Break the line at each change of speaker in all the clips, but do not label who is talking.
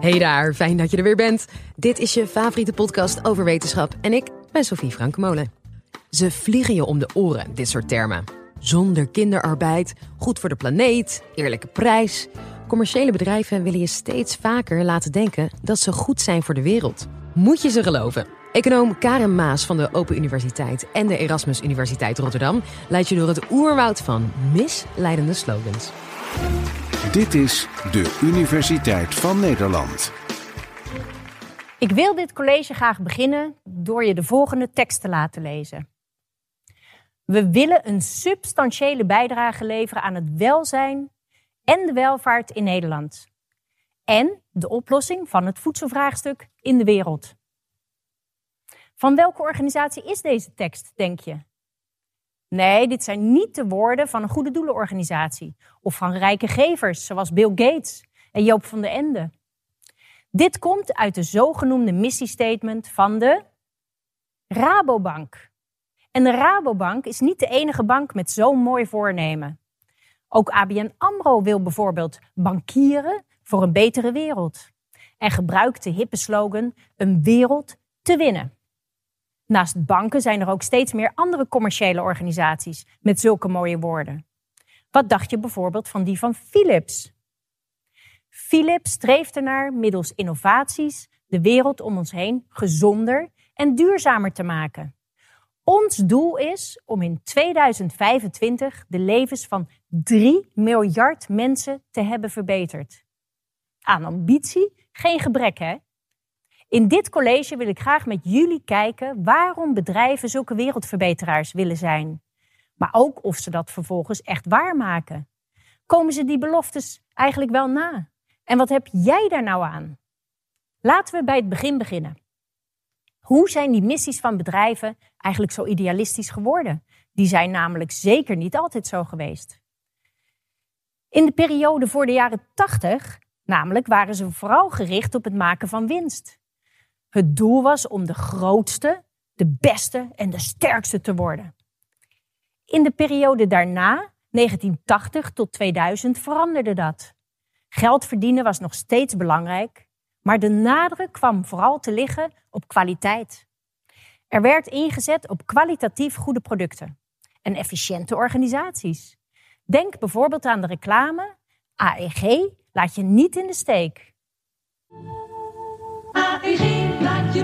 Hey daar, fijn dat je er weer bent. Dit is je favoriete podcast over wetenschap en ik ben Sophie Frankemolen. Ze vliegen je om de oren, dit soort termen. Zonder kinderarbeid, goed voor de planeet, eerlijke prijs. Commerciële bedrijven willen je steeds vaker laten denken dat ze goed zijn voor de wereld. Moet je ze geloven? Econoom Karen Maas van de Open Universiteit en de Erasmus Universiteit Rotterdam leidt je door het oerwoud van misleidende slogans.
Dit is de Universiteit van Nederland.
Ik wil dit college graag beginnen door je de volgende tekst te laten lezen. We willen een substantiële bijdrage leveren aan het welzijn en de welvaart in Nederland. En de oplossing van het voedselvraagstuk in de wereld. Van welke organisatie is deze tekst, denk je? Nee, dit zijn niet de woorden van een goede doelenorganisatie of van rijke gevers zoals Bill Gates en Joop van den Ende. Dit komt uit de zogenoemde missiestatement van de Rabobank. En de Rabobank is niet de enige bank met zo'n mooi voornemen. Ook ABN AMRO wil bijvoorbeeld bankieren voor een betere wereld. En gebruikt de hippe slogan een wereld te winnen. Naast banken zijn er ook steeds meer andere commerciële organisaties met zulke mooie woorden. Wat dacht je bijvoorbeeld van die van Philips? Philips streeft ernaar middels innovaties de wereld om ons heen gezonder en duurzamer te maken. Ons doel is om in 2025 de levens van 3 miljard mensen te hebben verbeterd. Aan ambitie geen gebrek, hè? In dit college wil ik graag met jullie kijken waarom bedrijven zulke wereldverbeteraars willen zijn. Maar ook of ze dat vervolgens echt waarmaken. Komen ze die beloftes eigenlijk wel na? En wat heb jij daar nou aan? Laten we bij het begin beginnen. Hoe zijn die missies van bedrijven eigenlijk zo idealistisch geworden? Die zijn namelijk zeker niet altijd zo geweest. In de periode voor de jaren 80, namelijk, waren ze vooral gericht op het maken van winst. Het doel was om de grootste, de beste en de sterkste te worden. In de periode daarna, 1980 tot 2000, veranderde dat. Geld verdienen was nog steeds belangrijk, maar de nadruk kwam vooral te liggen op kwaliteit. Er werd ingezet op kwalitatief goede producten en efficiënte organisaties. Denk bijvoorbeeld aan de reclame: AEG laat je niet in de steek.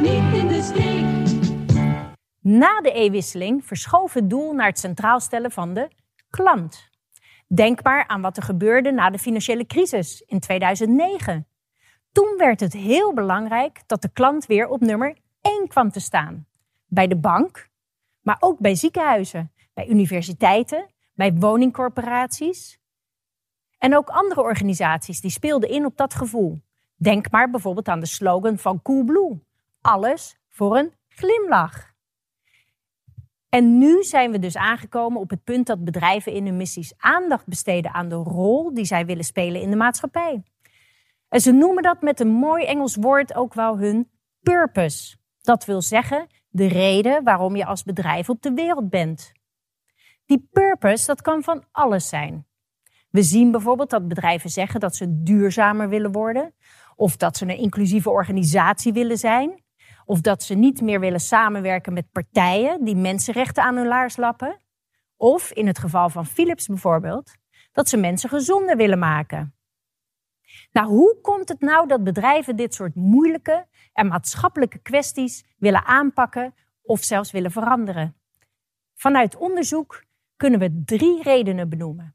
Niet in de steek.
Na de e-wisseling verschoof het doel naar het centraal stellen van de klant. Denk maar aan wat er gebeurde na de financiële crisis in 2009. Toen werd het heel belangrijk dat de klant weer op nummer 1 kwam te staan. Bij de bank, maar ook bij ziekenhuizen, bij universiteiten, bij woningcorporaties. En ook andere organisaties die speelden in op dat gevoel. Denk maar bijvoorbeeld aan de slogan van Coolblue. Alles voor een glimlach. En nu zijn we dus aangekomen op het punt dat bedrijven in hun missies aandacht besteden aan de rol die zij willen spelen in de maatschappij. En ze noemen dat met een mooi Engels woord ook wel hun purpose. Dat wil zeggen de reden waarom je als bedrijf op de wereld bent. Die purpose, dat kan van alles zijn. We zien bijvoorbeeld dat bedrijven zeggen dat ze duurzamer willen worden, of dat ze een inclusieve organisatie willen zijn, of dat ze niet meer willen samenwerken met partijen die mensenrechten aan hun laars lappen. Of in het geval van Philips bijvoorbeeld, dat ze mensen gezonder willen maken. Nou, hoe komt het nou dat bedrijven dit soort moeilijke en maatschappelijke kwesties willen aanpakken of zelfs willen veranderen? Vanuit onderzoek kunnen we drie redenen benoemen.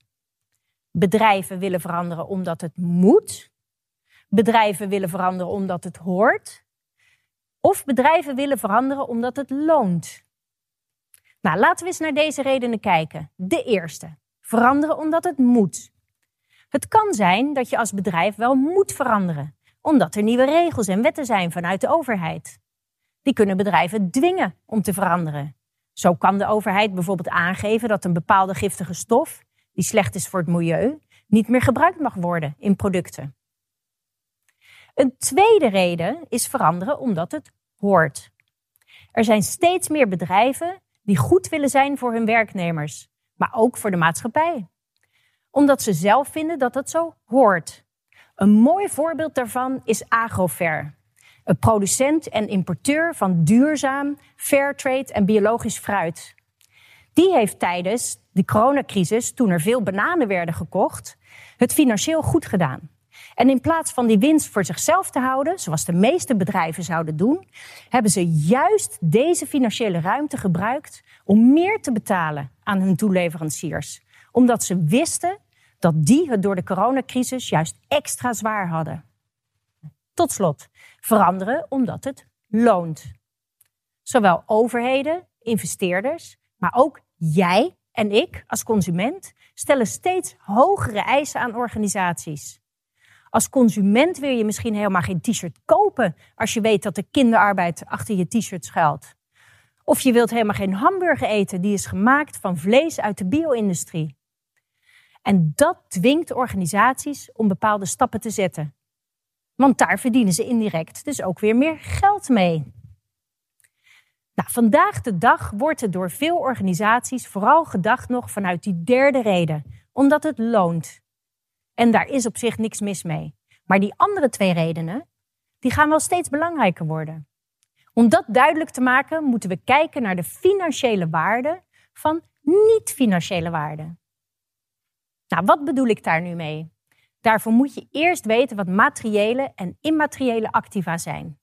Bedrijven willen veranderen omdat het moet. Bedrijven willen veranderen omdat het hoort. Of bedrijven willen veranderen omdat het loont. Nou, laten we eens naar deze redenen kijken. De eerste. Veranderen omdat het moet. Het kan zijn dat je als bedrijf wel moet veranderen, omdat er nieuwe regels en wetten zijn vanuit de overheid. Die kunnen bedrijven dwingen om te veranderen. Zo kan de overheid bijvoorbeeld aangeven dat een bepaalde giftige stof, die slecht is voor het milieu, niet meer gebruikt mag worden in producten. Een tweede reden is veranderen omdat het hoort. Er zijn steeds meer bedrijven die goed willen zijn voor hun werknemers, maar ook voor de maatschappij. Omdat ze zelf vinden dat dat zo hoort. Een mooi voorbeeld daarvan is Agrofer, een producent en importeur van duurzaam, fairtrade en biologisch fruit. Die heeft tijdens de coronacrisis, toen er veel bananen werden gekocht, het financieel goed gedaan. En in plaats van die winst voor zichzelf te houden, zoals de meeste bedrijven zouden doen, hebben ze juist deze financiële ruimte gebruikt om meer te betalen aan hun toeleveranciers. Omdat ze wisten dat die het door de coronacrisis juist extra zwaar hadden. Tot slot, veranderen omdat het loont. Zowel overheden, investeerders, maar ook jij en ik als consument stellen steeds hogere eisen aan organisaties. Als consument wil je misschien helemaal geen t-shirt kopen als je weet dat er kinderarbeid achter je t-shirt schuilt. Of je wilt helemaal geen hamburger eten die is gemaakt van vlees uit de bio-industrie. En dat dwingt organisaties om bepaalde stappen te zetten. Want daar verdienen ze indirect dus ook weer meer geld mee. Nou, vandaag de dag wordt er door veel organisaties vooral gedacht nog vanuit die derde reden, omdat het loont. En daar is op zich niks mis mee. Maar die andere twee redenen, die gaan wel steeds belangrijker worden. Om dat duidelijk te maken, moeten we kijken naar de financiële waarde van niet-financiële waarden. Nou, wat bedoel ik daar nu mee? Daarvoor moet je eerst weten wat materiële en immateriële activa zijn.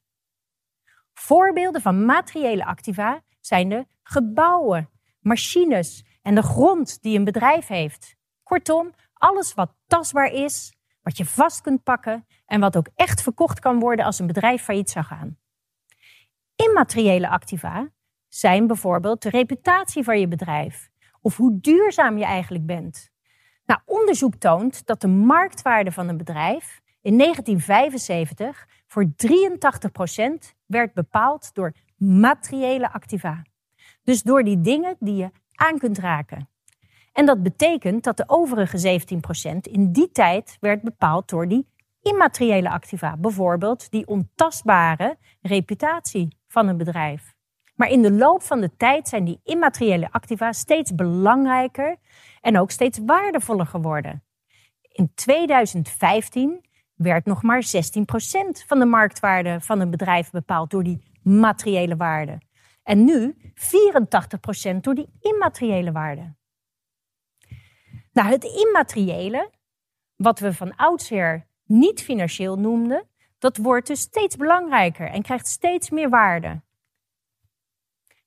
Voorbeelden van materiële activa zijn de gebouwen, machines en de grond die een bedrijf heeft. Kortom, alles wat tastbaar is, wat je vast kunt pakken en wat ook echt verkocht kan worden als een bedrijf failliet zou gaan. Immateriële activa zijn bijvoorbeeld de reputatie van je bedrijf of hoe duurzaam je eigenlijk bent. Nou, onderzoek toont dat de marktwaarde van een bedrijf in 1975 voor 83% werd bepaald door materiële activa. Dus door die dingen die je aan kunt raken. En dat betekent dat de overige 17% in die tijd werd bepaald door die immateriële activa. Bijvoorbeeld die ontastbare reputatie van een bedrijf. Maar in de loop van de tijd zijn die immateriële activa steeds belangrijker en ook steeds waardevoller geworden. In 2015 werd nog maar 16% van de marktwaarde van een bedrijf bepaald door die materiële waarde. En nu 84% door die immateriële waarde. Nou, het immateriële, wat we van oudsher niet financieel noemden, dat wordt dus steeds belangrijker en krijgt steeds meer waarde.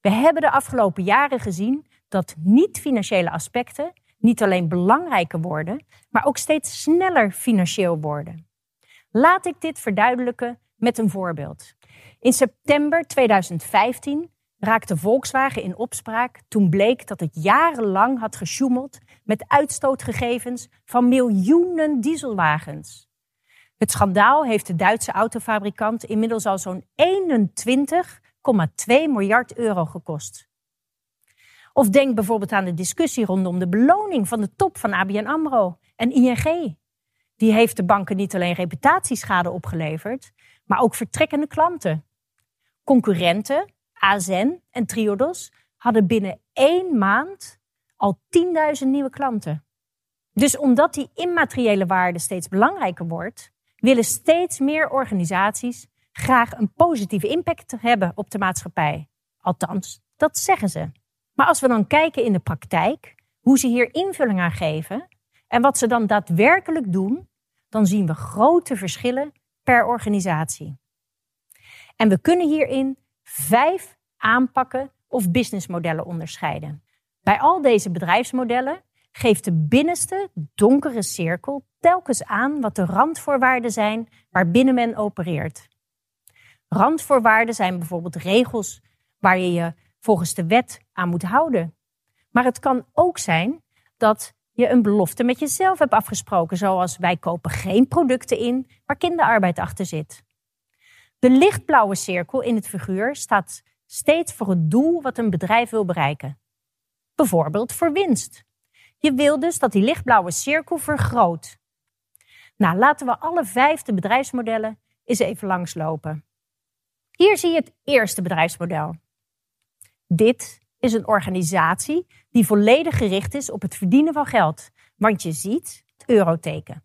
We hebben de afgelopen jaren gezien dat niet-financiële aspecten niet alleen belangrijker worden, maar ook steeds sneller financieel worden. Laat ik dit verduidelijken met een voorbeeld. In september 2015 raakte Volkswagen in opspraak toen bleek dat het jarenlang had gesjoemeld met uitstootgegevens van miljoenen dieselwagens. Het schandaal heeft de Duitse autofabrikant inmiddels al zo'n 21,2 miljard euro gekost. Of denk bijvoorbeeld aan de discussie rondom de beloning van de top van ABN AMRO en ING. Die heeft de banken niet alleen reputatieschade opgeleverd, maar ook vertrekkende klanten. Concurrenten, AZN en Triodos, hadden binnen één maand al 10.000 nieuwe klanten. Dus omdat die immateriële waarde steeds belangrijker wordt, willen steeds meer organisaties graag een positieve impact hebben op de maatschappij. Althans, dat zeggen ze. Maar als we dan kijken in de praktijk, hoe ze hier invulling aan geven en wat ze dan daadwerkelijk doen, dan zien we grote verschillen per organisatie. En we kunnen hierin vijf aanpakken of businessmodellen onderscheiden. Bij al deze bedrijfsmodellen geeft de binnenste donkere cirkel telkens aan wat de randvoorwaarden zijn waarbinnen men opereert. Randvoorwaarden zijn bijvoorbeeld regels waar je je volgens de wet aan moet houden. Maar het kan ook zijn dat je een belofte met jezelf hebt afgesproken, zoals wij kopen geen producten in waar kinderarbeid achter zit. De lichtblauwe cirkel in het figuur staat steeds voor het doel wat een bedrijf wil bereiken. Bijvoorbeeld voor winst. Je wil dus dat die lichtblauwe cirkel vergroot. Nou, laten we alle vijfde bedrijfsmodellen eens even langslopen. Hier zie je het eerste bedrijfsmodel. Dit is een organisatie die volledig gericht is op het verdienen van geld. Want je ziet het euroteken.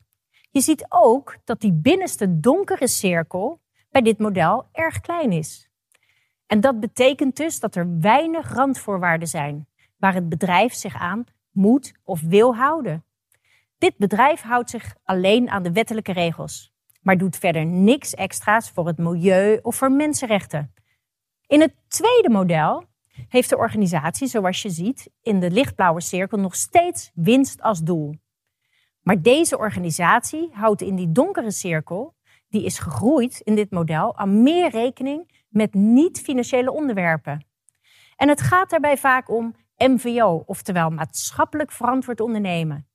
Je ziet ook dat die binnenste donkere cirkel bij dit model erg klein is. En dat betekent dus dat er weinig randvoorwaarden zijn waar het bedrijf zich aan moet of wil houden. Dit bedrijf houdt zich alleen aan de wettelijke regels, maar doet verder niks extra's voor het milieu of voor mensenrechten. In het tweede model heeft de organisatie, zoals je ziet, in de lichtblauwe cirkel nog steeds winst als doel. Maar deze organisatie houdt in die donkere cirkel, die is gegroeid in dit model, aan meer rekening met niet-financiële onderwerpen. En het gaat daarbij vaak om MVO, oftewel maatschappelijk verantwoord ondernemen.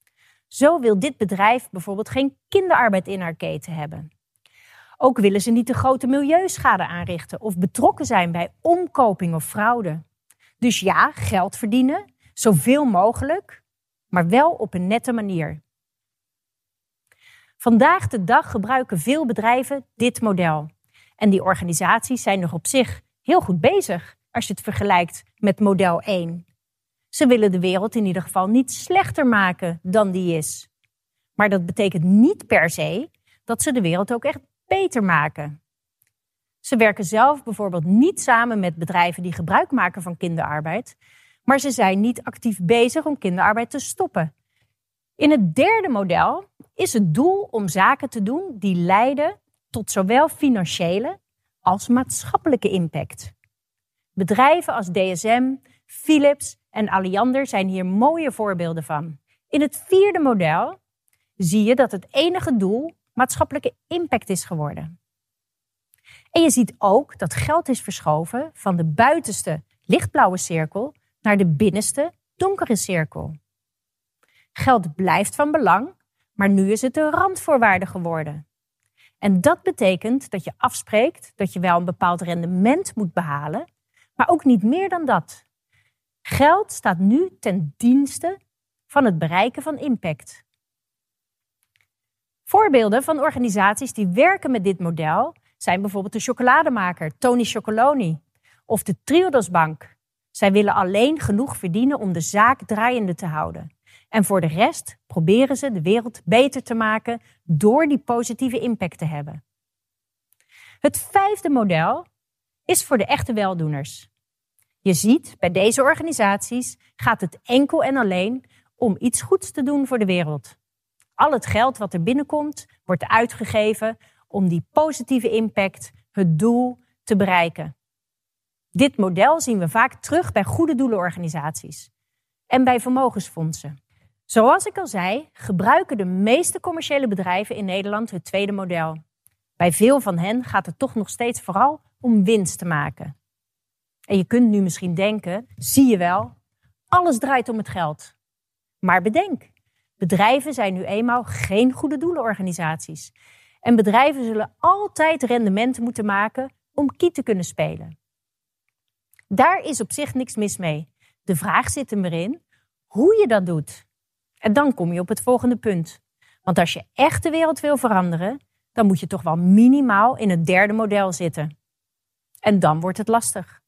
Zo wil dit bedrijf bijvoorbeeld geen kinderarbeid in haar keten hebben. Ook willen ze niet de grote milieuschade aanrichten of betrokken zijn bij omkoping of fraude. Dus ja, geld verdienen, zoveel mogelijk, maar wel op een nette manier. Vandaag de dag gebruiken veel bedrijven dit model. En die organisaties zijn nog op zich heel goed bezig als je het vergelijkt met model 1. Ze willen de wereld in ieder geval niet slechter maken dan die is. Maar dat betekent niet per se dat ze de wereld ook echt beter maken. Ze werken zelf bijvoorbeeld niet samen met bedrijven die gebruik maken van kinderarbeid, maar ze zijn niet actief bezig om kinderarbeid te stoppen. In het derde model is het doel om zaken te doen die leiden tot zowel financiële als maatschappelijke impact. Bedrijven als DSM, Philips en Alliander zijn hier mooie voorbeelden van. In het vierde model zie je dat het enige doel maatschappelijke impact is geworden. En je ziet ook dat geld is verschoven van de buitenste lichtblauwe cirkel naar de binnenste donkere cirkel. Geld blijft van belang, maar nu is het een randvoorwaarde geworden. En dat betekent dat je afspreekt dat je wel een bepaald rendement moet behalen, maar ook niet meer dan dat. Geld staat nu ten dienste van het bereiken van impact. Voorbeelden van organisaties die werken met dit model zijn bijvoorbeeld de chocolademaker Tony Chocoloni of de Triodos Bank. Zij willen alleen genoeg verdienen om de zaak draaiende te houden. En voor de rest proberen ze de wereld beter te maken door die positieve impact te hebben. Het vijfde model is voor de echte weldoeners. Je ziet, bij deze organisaties gaat het enkel en alleen om iets goeds te doen voor de wereld. Al het geld wat er binnenkomt, wordt uitgegeven om die positieve impact, het doel, te bereiken. Dit model zien we vaak terug bij goede doelenorganisaties en bij vermogensfondsen. Zoals ik al zei, gebruiken de meeste commerciële bedrijven in Nederland het tweede model. Bij veel van hen gaat het toch nog steeds vooral om winst te maken. En je kunt nu misschien denken, zie je wel, alles draait om het geld. Maar bedenk, bedrijven zijn nu eenmaal geen goede doelenorganisaties. En bedrijven zullen altijd rendementen moeten maken om kiet te kunnen spelen. Daar is op zich niks mis mee. De vraag zit er erin hoe je dat doet. En dan kom je op het volgende punt. Want als je echt de wereld wil veranderen, dan moet je toch wel minimaal in het derde model zitten. En dan wordt het lastig.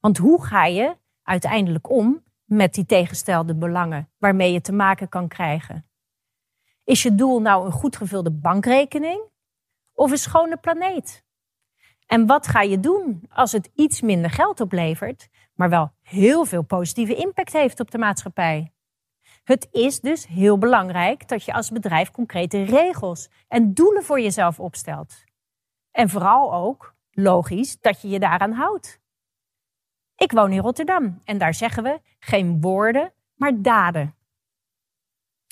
Want hoe ga je uiteindelijk om met die tegenstelde belangen waarmee je te maken kan krijgen? Is je doel nou een goed gevulde bankrekening of een schone planeet? En wat ga je doen als het iets minder geld oplevert, maar wel heel veel positieve impact heeft op de maatschappij? Het is dus heel belangrijk dat je als bedrijf concrete regels en doelen voor jezelf opstelt. En vooral ook, logisch, dat je je daaraan houdt. Ik woon in Rotterdam en daar zeggen we geen woorden, maar daden.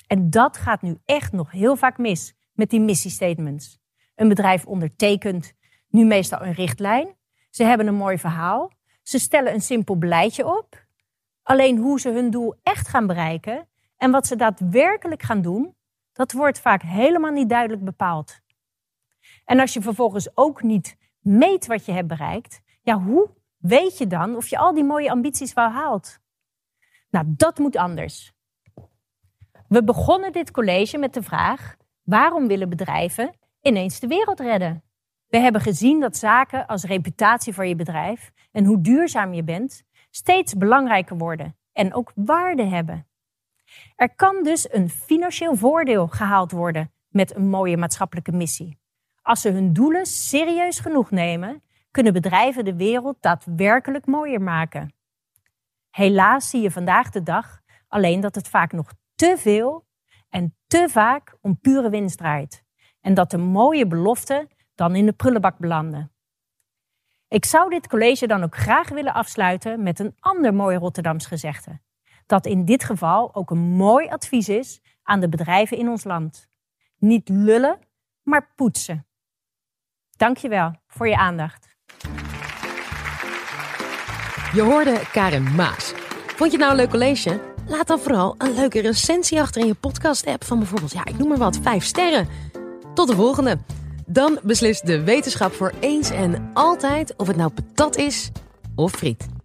En dat gaat nu echt nog heel vaak mis met die missiestatements. Een bedrijf ondertekent nu meestal een richtlijn. Ze hebben een mooi verhaal. Ze stellen een simpel beleidje op. Alleen hoe ze hun doel echt gaan bereiken en wat ze daadwerkelijk gaan doen, dat wordt vaak helemaal niet duidelijk bepaald. En als je vervolgens ook niet meet wat je hebt bereikt, ja, hoe weet je dan of je al die mooie ambities wel haalt? Nou, dat moet anders. We begonnen dit college met de vraag: waarom willen bedrijven ineens de wereld redden? We hebben gezien dat zaken als reputatie voor je bedrijf en hoe duurzaam je bent steeds belangrijker worden en ook waarde hebben. Er kan dus een financieel voordeel gehaald worden met een mooie maatschappelijke missie. Als ze hun doelen serieus genoeg nemen, kunnen bedrijven de wereld daadwerkelijk mooier maken. Helaas zie je vandaag de dag alleen dat het vaak nog te veel en te vaak om pure winst draait. En dat de mooie beloften dan in de prullenbak belanden. Ik zou dit college dan ook graag willen afsluiten met een ander mooi Rotterdams gezegde. Dat in dit geval ook een mooi advies is aan de bedrijven in ons land. Niet lullen, maar poetsen. Dankjewel voor je aandacht.
Je hoorde Karin Maas. Vond je het nou een leuk college? Laat dan vooral een leuke recensie achter in je podcast-app van bijvoorbeeld, ja, ik noem maar wat, vijf sterren. Tot de volgende. Dan beslist de wetenschap voor eens en altijd of het nou patat is of friet.